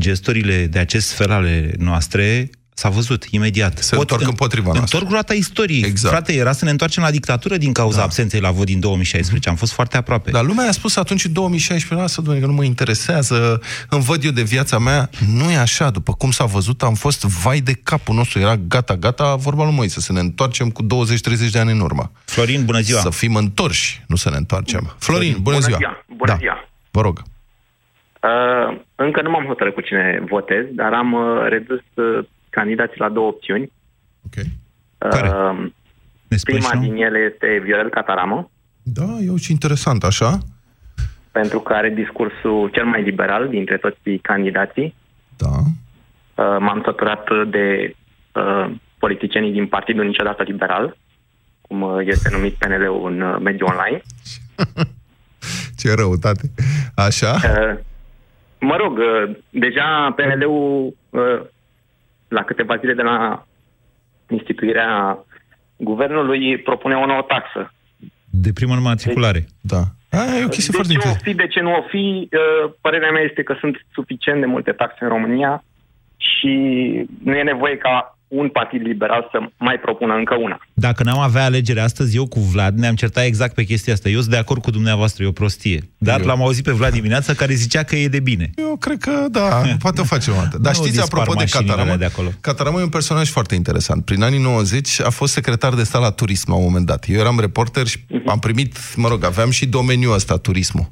Gesturile de acest fel ale noastre S-a văzut imediat. Se Pot, întorc împotriva noastră. Întorc roata istoriei. Exact. Frate, era să ne întoarcem la dictatură din cauza da. absenței la vot din 2016. Am fost foarte aproape. Dar lumea a spus atunci în 2016, lasă, domnule, că nu mă interesează, îmi văd eu de viața mea. Nu e așa, după cum s-a văzut, am fost vai de capul nostru. Era gata, gata, vorba lui Moise, să ne întoarcem cu 20-30 de ani în urmă. Florin, bună ziua! Să fim întorși, nu să ne întoarcem. Florin, bună, bună ziua! ziua. Bună da. ziua! Vă rog. Uh, încă nu m-am hotărât cu cine votez, dar am uh, redus uh, candidații la două opțiuni. Ok. Care? Uh, prima din ele este Viorel Cataramă. Da, e și interesant, așa. Pentru că are discursul cel mai liberal dintre toți candidații. Da. Uh, m-am săturat de uh, politicienii din Partidul Niciodată Liberal, cum uh, este numit PNL-ul în uh, mediul online. Ce răutate. Așa? Uh, mă rog, uh, deja PNL-ul uh, la câteva zile de la instituirea guvernului, propune o nouă taxă. De primă matriculare. Deci, da. A, e o chestie de foarte ce o fi, de ce nu o fi, uh, părerea mea este că sunt suficient de multe taxe în România și nu e nevoie ca un partid liberal să mai propună încă una. Dacă n-am avea alegere astăzi, eu cu Vlad ne-am certat exact pe chestia asta. Eu sunt de acord cu dumneavoastră, e o prostie. Dar eu... l-am auzit pe Vlad dimineața care zicea că e de bine. Eu cred că da, poate o facem o dată. Dar știți, apropo de Cataramă, de acolo. Cataramă e un personaj foarte interesant. Prin anii 90 a fost secretar de stat la turism la un moment dat. Eu eram reporter și uh-huh. am primit, mă rog, aveam și domeniul ăsta, turismul.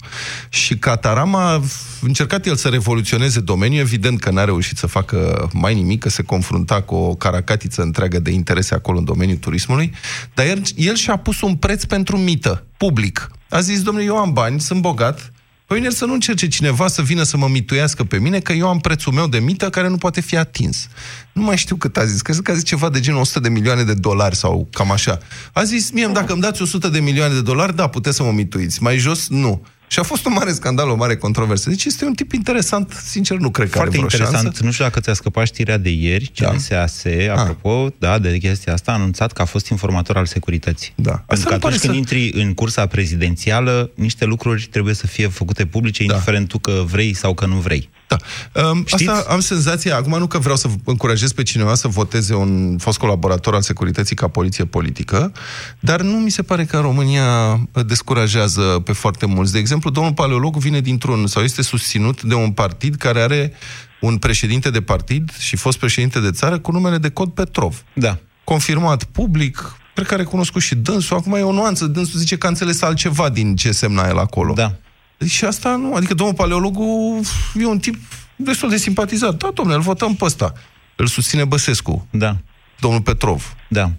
Și Catarama a încercat el să revoluționeze domeniul, evident că n-a reușit să facă mai nimic, că se confrunta cu o caracatiță întreagă de interese acolo în domeniul turismului, dar el, el și-a pus un preț pentru mită, public. A zis, domnule, eu am bani, sunt bogat, Păi el să nu încerce cineva să vină să mă mituiască pe mine, că eu am prețul meu de mită care nu poate fi atins. Nu mai știu cât a zis, cred că a zis ceva de genul 100 de milioane de dolari sau cam așa. A zis, mie, dacă îmi dați 100 de milioane de dolari, da, puteți să mă mituiți. Mai jos, nu. Și a fost un mare scandal, o mare controversă. Deci este un tip interesant, sincer, nu cred că Foarte are vreo interesant. Șansă. Nu știu dacă ți-a scăpat știrea de ieri, CNSAS, da. apropo, da, de chestia asta, a anunțat că a fost informator al securității. Da. Pentru că atunci când să... intri în cursa prezidențială, niște lucruri trebuie să fie făcute publice, da. indiferent tu că vrei sau că nu vrei. Da. Um, asta am senzația, acum nu că vreau să încurajez pe cineva să voteze un fost colaborator al securității ca poliție politică, dar nu mi se pare că România descurajează pe foarte mulți. De exemplu, domnul Paleolog vine dintr-un, sau este susținut de un partid care are un președinte de partid și fost președinte de țară cu numele de Cod Petrov. Da. Confirmat public, cred că a recunoscut și dânsul. Acum e o nuanță, dânsul zice că a înțeles altceva din ce semna el acolo. Da. Și asta nu, adică domnul paleologul e un tip destul de simpatizat. Da, domnule, îl votăm pe ăsta. Îl susține Băsescu. Da. Domnul Petrov. Da.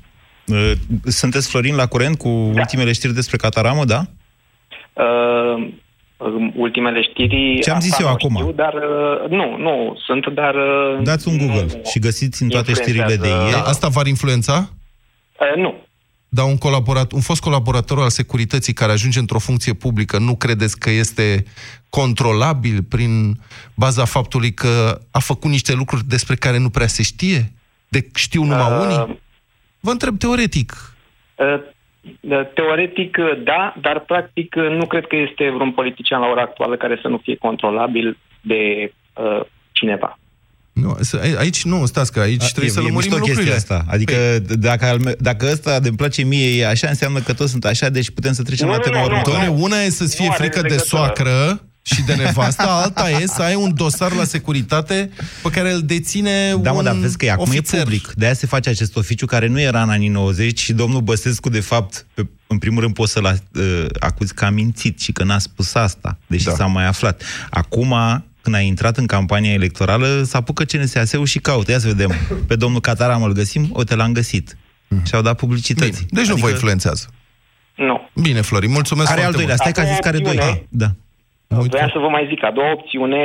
Uh, sunteți, Florin, la curent cu da. ultimele știri despre Cataramă, da? Uh, ultimele știri... Ce am zis eu acum? Știu, dar uh, nu, nu, sunt, dar... Uh, Dați un Google nu, și găsiți în toate știrile de ieri. Da, asta v-ar influența? Uh, nu. Dar un, colaborat, un fost colaborator al securității care ajunge într-o funcție publică, nu credeți că este controlabil prin baza faptului că a făcut niște lucruri despre care nu prea se știe? De știu numai uh, unii? Vă întreb teoretic. Uh, teoretic, da, dar practic nu cred că este vreun politician la ora actuală care să nu fie controlabil de uh, cineva. Nu, să- aici nu, stați că aici trebuie să e, e lămurim mișto chestia lucrurile. asta. Adică Păi- dacă, al me- dacă ăsta de-mi place mie e așa, înseamnă că toți sunt așa, deci putem să trecem Nu, la nu, tema nu, nu. următoare. Doamne, una e să-ți fie Nu are frică de legătură. soacră și de nevastă, alta e să ai un dosar la securitate pe care îl deține Da, mă, un dar vezi că e, acum ofițer. e public. De-aia se face acest oficiu care nu era în anii 90 și domnul Băsescu, de fapt, pe, în primul rând poți să-l uh, acuzi că a mințit și că n-a spus asta, deși Da. s-a mai aflat. Acum, când a intrat în campania electorală, s-a apucă CNSAS-ul și caută. Ia să vedem. Pe domnul Cataram îl găsim, uite, l-am găsit. Și-au dat publicități. Bine. Deci nu vă influențează. Nu. Bine, Florin, mulțumesc Are al foarte doilea. mult. Stai că a zis că are doi. Acum, Ah, da. Uite. Vreau să vă mai zic, a doua opțiune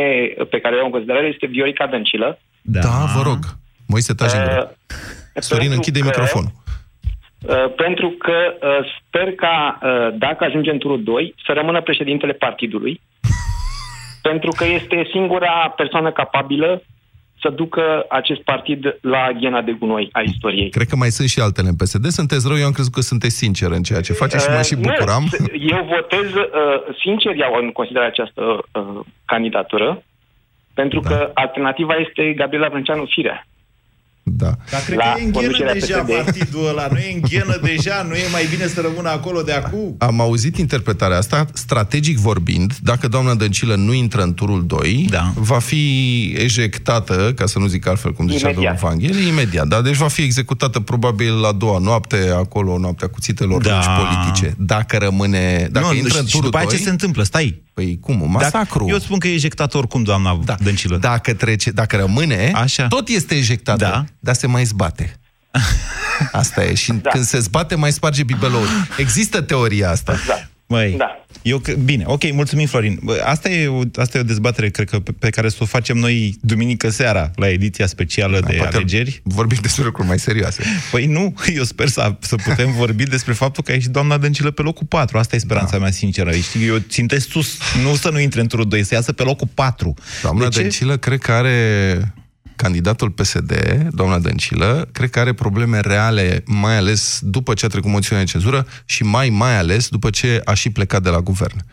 pe care o iau în considerare este Viorica Dăncilă. Da, Da, vă rog. Moise, taci în gură. Uh, Sorin, pentru închide că- microfonul. Uh, pentru că uh, sper ca, uh, dacă ajunge în turul 2, să rămână președintele partidului, pentru că este singura persoană capabilă să ducă acest partid la ghena de gunoi a istoriei. Cred că mai sunt și altele în PSD. Sunteți rău, eu am crezut că sunteți sincer în ceea ce faceți și mă și Uh, bucuram. Nu, eu votez, uh, sincer iau în considerare această uh, candidatură, pentru Da. că alternativa este Gabriela Brânceanu Firea. Da. Dar cred La că e în ghenă conducerea deja PSD. partidul ăla, nu e în ghenă deja, nu e mai bine să rămână acolo de acum? Am auzit interpretarea asta, strategic vorbind, dacă doamna Dăncilă nu intră în turul 2, Da. va fi ejectată, ca să nu zic altfel cum zicea Imediat. domnul Vanghel, imediat. Da? Deci va fi executată probabil la a doua noapte, acolo, noaptea cuțitelor Da. da. politice. Dacă rămâne, dacă nu, intră în și turul după 2... aceea ce se întâmplă? Stai. Păi cum? Masacru. Dacă, eu spun că e ejectat oricum, doamna da. Dăncilă. Dacă, trece, dacă rămâne, Așa. tot este ejectată, Da. Dar se mai zbate. Asta e. Și da. când se zbate, mai sparge bibeloul. Există teoria asta. Da. Măi, Da. eu, cre- bine, ok, mulțumim, Florin. Bă, Asta e, o, asta e o dezbatere, cred că, pe, pe care să o facem noi duminică seara, la ediția specială de Poate alegeri. Vorbim despre lucruri mai serioase. Păi nu, eu sper să, să putem vorbi despre faptul că a ieșit doamna Dăncilă pe locul 4. Asta e speranța da. mea sinceră. Știi, eu țintesc sus, nu să nu intre în turul 2, să iasă pe locul 4. Doamna de ce? Dăncilă, cred că are candidatul PSD, doamna Dăncilă, cred că are probleme reale, mai ales după ce a trecut moțiunea de cenzură și mai mai ales după ce a și plecat de la guvern.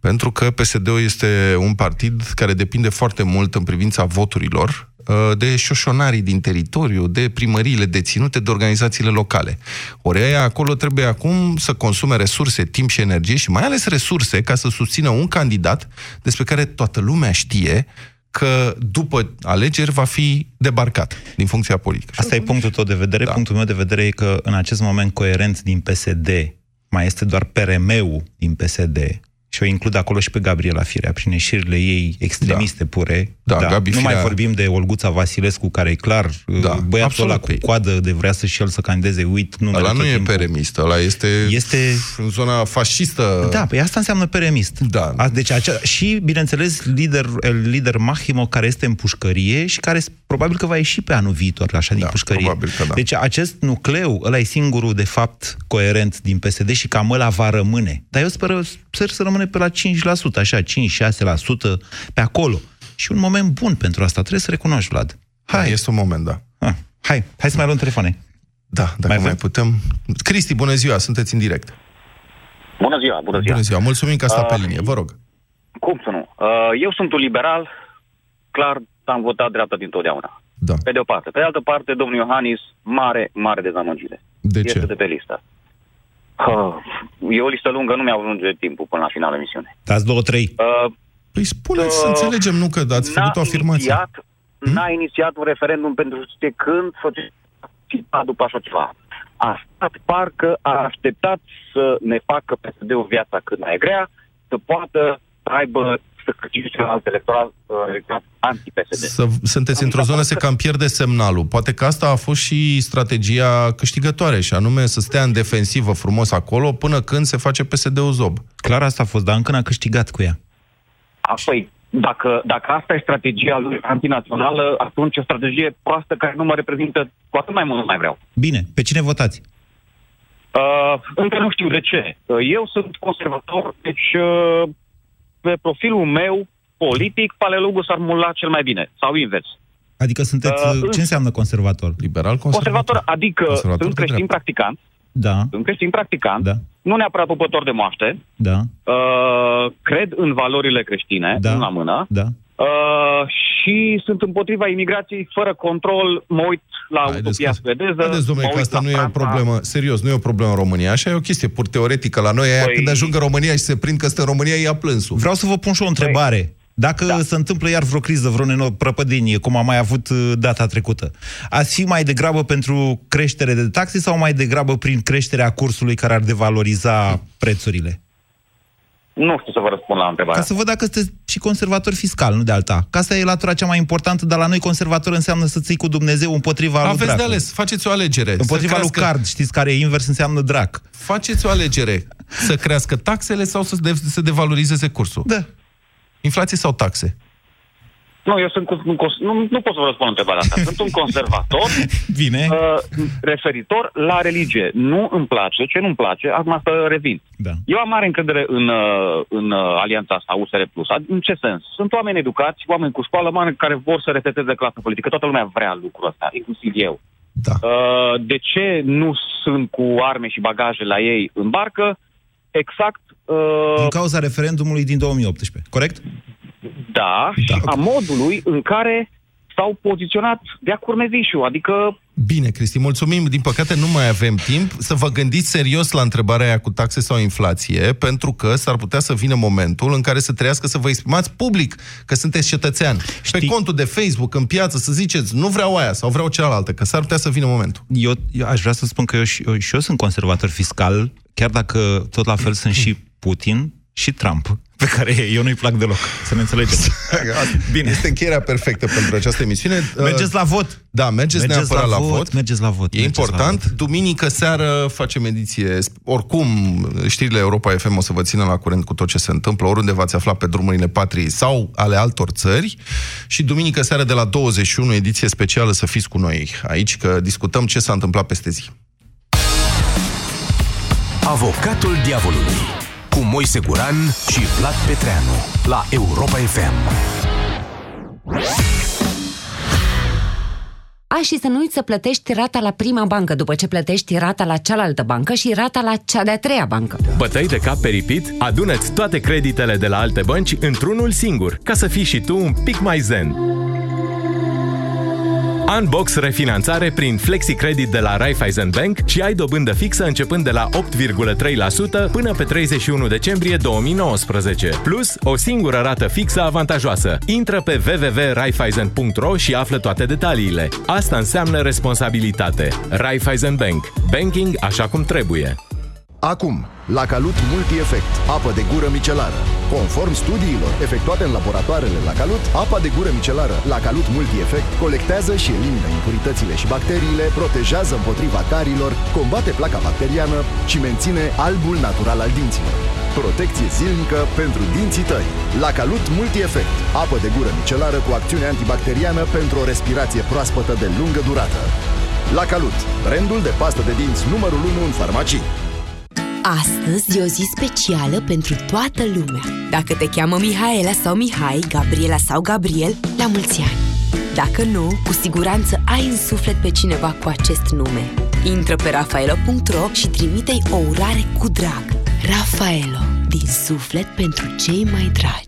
Pentru că PSD-ul este un partid care depinde foarte mult în privința voturilor uh, de șoșonarii din teritoriu, de primăriile deținute de organizațiile locale. Ori aia acolo trebuie acum să consume resurse, timp și energie și mai ales resurse ca să susțină un candidat despre care toată lumea știe că după alegeri va fi debarcat din funcția politică. Asta e punctul tău de vedere. Da. Punctul meu de vedere e că în acest moment coerent din PSD mai este doar PRM-ul din PSD și o includ acolo și pe Gabriela Firea, prin ieșirile ei extremiste da. pure. Da, Gabi nu Firea- mai vorbim de Olguța Vasilescu, care e clar, Da, băiatul absolut. ăla cu coadă de vrea să și el să candideze, uit numele Ăla nu tot e timpul. peremist, ăla este, Este- în zona fascistă. Da, păi asta înseamnă peremist. Da. A, deci acea, și, bineînțeles, lider, el lider Mahimo, care este în pușcărie și care s- probabil că va ieși pe anul viitor, așa, din Da, pușcărie. probabil că da. Deci acest nucleu, ăla e singurul, de fapt, coerent din PSD și cam ăla va rămâne. Dar eu sper, sper să rămâne pe la 5%, așa, 5-6% pe acolo. Și un moment bun pentru asta, trebuie să recunoști, Vlad. Hai. Hai, Este un moment, da. ah, hai, hai să mai luăm telefoane. Da, dacă Mai mai, mai avem? putem. Cristi, bună ziua, sunteți în direct. Bună ziua, bună ziua. Bună ziua, mulțumim că a stat pe Uh, linie, vă rog. Cum să nu? Uh, Eu sunt un liberal, clar am votat dreapta dintotdeauna. Da. Pe de o parte. Pe de altă parte, domnul Iohannis, mare, mare dezamăgire. De este ce? de pe listă. Uh, E o listă lungă, nu mi-au ajunge timpul până la finalul emisiunii. Dați două, trei. Uh, Păi spuneți, să Uh, înțelegem, nu că ați n-a făcut o afirmație. Inițiat, N-a inițiat un referendum pentru știe când societatea după așa ceva. A stat parcă a așteptat să ne facă PSD-ul viața cât mai grea, să poată să aibă să câștige celălalt electoral uh, electorat anti-PSD. Să, sunteți într-o zonă se cam pierde semnalul. Poate că asta a fost și strategia câștigătoare, și anume să stea în defensivă frumos acolo până când se face PSD-ul zob. Clar asta a fost, dar încă n-a câștigat cu ea. Apoi, dacă, dacă asta e strategia lui antinațională, atunci o strategie proastă care nu mă reprezintă cu atât mai mult nu mai vreau. Bine, pe cine votați? Uh, încă nu știu de ce. Uh, Eu sunt conservator, deci uh, pe profilul meu politic, Palelugu s-ar mula cel mai bine, sau invers. Adică sunteți... Uh, ce înseamnă conservator? Liberal Conservator, adică Conservator sunt de creștin dreapta. practicant, Da, sunt creștin practicant, da, nu neapărat pupător de moaște, da, uh, cred în valorile creștine, Da. în la mână, da. Uh, și și sunt împotriva imigrației fără control. Mă uit la utopia suedeză. Vedeți, domnule, mă că uit asta la nu e o Franța. problemă, serios, nu e o problemă în România. Așa e o chestie pur teoretică la noi. Aia Păi- când ajung în România și se prind că sunt în România, ia plânsul. Vreau să vă pun și o întrebare. Dacă da. se întâmplă iar vreo criză, vreo neno- prăpădenie, cum am mai avut uh, data trecută, ați fi mai degrabă pentru creștere de taxe sau mai degrabă prin creșterea cursului care ar devaloriza prețurile? Nu știu să vă răspund la întrebarea. Ca să văd dacă sunteți și conservator fiscal, nu de alta. Ca asta e latura cea mai importantă, dar la noi conservator înseamnă să ții cu Dumnezeu împotriva lui Aveți dracu. de ales, faceți o alegere. Împotriva Să lui crească- card, știți care e invers, înseamnă drac. Faceți o alegere. Să crească taxele sau să de- să devalorizeze cursul? Da. Inflație sau taxe? Nu, eu sunt cu, un cons- nu, nu pot să vă răspund întrebarea asta. Sunt un conservator Bine. Uh, referitor la religie. Nu îmi place, ce nu-mi place, acum să revin. Da. Eu am mare încredere în, uh, în uh, alianța asta, USR+. Ad- În ce sens? Sunt oameni educați, oameni cu școală, oameni care vor să reseteze clasa politică. Toată lumea vrea lucrul ăsta, inclusiv eu. Da. Uh, de ce nu sunt cu arme și bagaje la ei în barcă? Exact uh, Din cauza referendumului din 2018, corect? Da, da, și a modului în care s-au poziționat de-a curmezișul, adică Bine, Cristi, mulțumim. Din păcate nu mai avem timp să vă gândiți serios la întrebarea aia cu taxe sau inflație, pentru că s-ar putea să vină momentul în care să trăiască să vă exprimați public că sunteți cetățean. Știi... Pe contul de Facebook, în piață, să ziceți, nu vreau aia sau vreau cealaltă, că s-ar putea să vină momentul. Eu, eu aș vrea să spun că eu și, eu, și eu sunt conservator fiscal, chiar dacă tot la fel sunt și Putin și Trump, pe care eu nu-i plac deloc, să ne înțelegem. Bine. Este încheierea perfectă pentru această emisiune. Mergeți la vot! Da, mergeți, Mergeți neapărat la la, vot, vot. mergeți la vot, E mergeți important. la Duminică seară facem ediție. Oricum, știrile Europa FM o să vă țină la curent cu tot ce se întâmplă, oriunde v-ați afla pe drumurile patriei sau ale altor țări. Și duminică seară de la 21, ediție specială, să fiți cu noi aici, că discutăm ce s-a întâmplat peste zi. Avocatul diavolului cu Moise Guran și Vlad Petreanu la Europa FM. A, și să nu uiți să plătești rata la prima bancă după ce plătești rata la cealaltă bancă și rata la cea de-a treia bancă. Bătăi de cap peripit? Adună-ți toate creditele de la alte bănci într-unul singur, ca să fii și tu un pic mai zen. Unbox refinanțare prin FlexiCredit de la Raiffeisen Bank și ai dobândă fixă începând de la 8,3% până pe 31 decembrie 2019. Plus, o singură rată fixă avantajoasă. Intră pe www.raiffeisen.ro și află toate detaliile. Asta înseamnă responsabilitate. Raiffeisen Bank. Banking așa cum trebuie. Acum, la Calut Multi-Efect, apă de gură micelară. Conform studiilor efectuate în laboratoarele la Calut, apa de gură micelară la Calut Multi-Efect colectează și elimină impuritățile și bacteriile, protejează împotriva carilor, combate placa bacteriană și menține albul natural al dinților. Protecție zilnică pentru dinții tăi. La Calut Multi-Efect, apă de gură micelară cu acțiune antibacteriană pentru o respirație proaspătă de lungă durată. La Calut, brandul de pastă de dinți numărul 1 în farmacii. Astăzi e o zi specială pentru toată lumea. Dacă te cheamă Mihaela sau Mihai, Gabriela sau Gabriel, la mulți ani. Dacă nu, cu siguranță ai în suflet pe cineva cu acest nume. Intră pe rafaelo.ro și trimite-i o urare cu drag. Rafaelo, din suflet pentru cei mai dragi.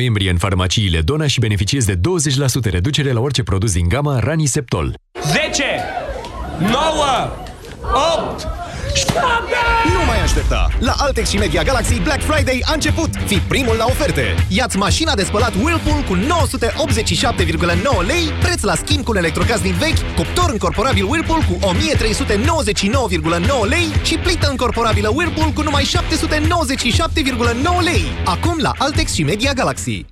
noiembrie în farmaciile Dona și beneficiezi de 20% reducere la orice produs din gama Raniseptol. 10, 9, 8, Nu mai aștepta! La Altex și Media Galaxy Black Friday a început! Fii primul la oferte! Iați mașina de spălat Whirlpool cu 987,9 lei, preț la schimb cu un electrocasnic vechi, cuptor încorporabil Whirlpool cu 1399,9 lei și plită încorporabilă Whirlpool cu numai 797,9 lei. Acum la Altex și Media Galaxy.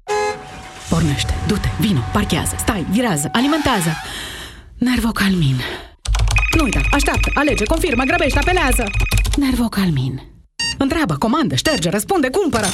Pornește, du-te, vino, parchează, stai, virează, alimentează. Nervocalmin. Nu uita, așteaptă, alege, confirmă, grăbește, apelează. Nervocalmin. Întreabă, comandă, șterge, răspunde, cumpără.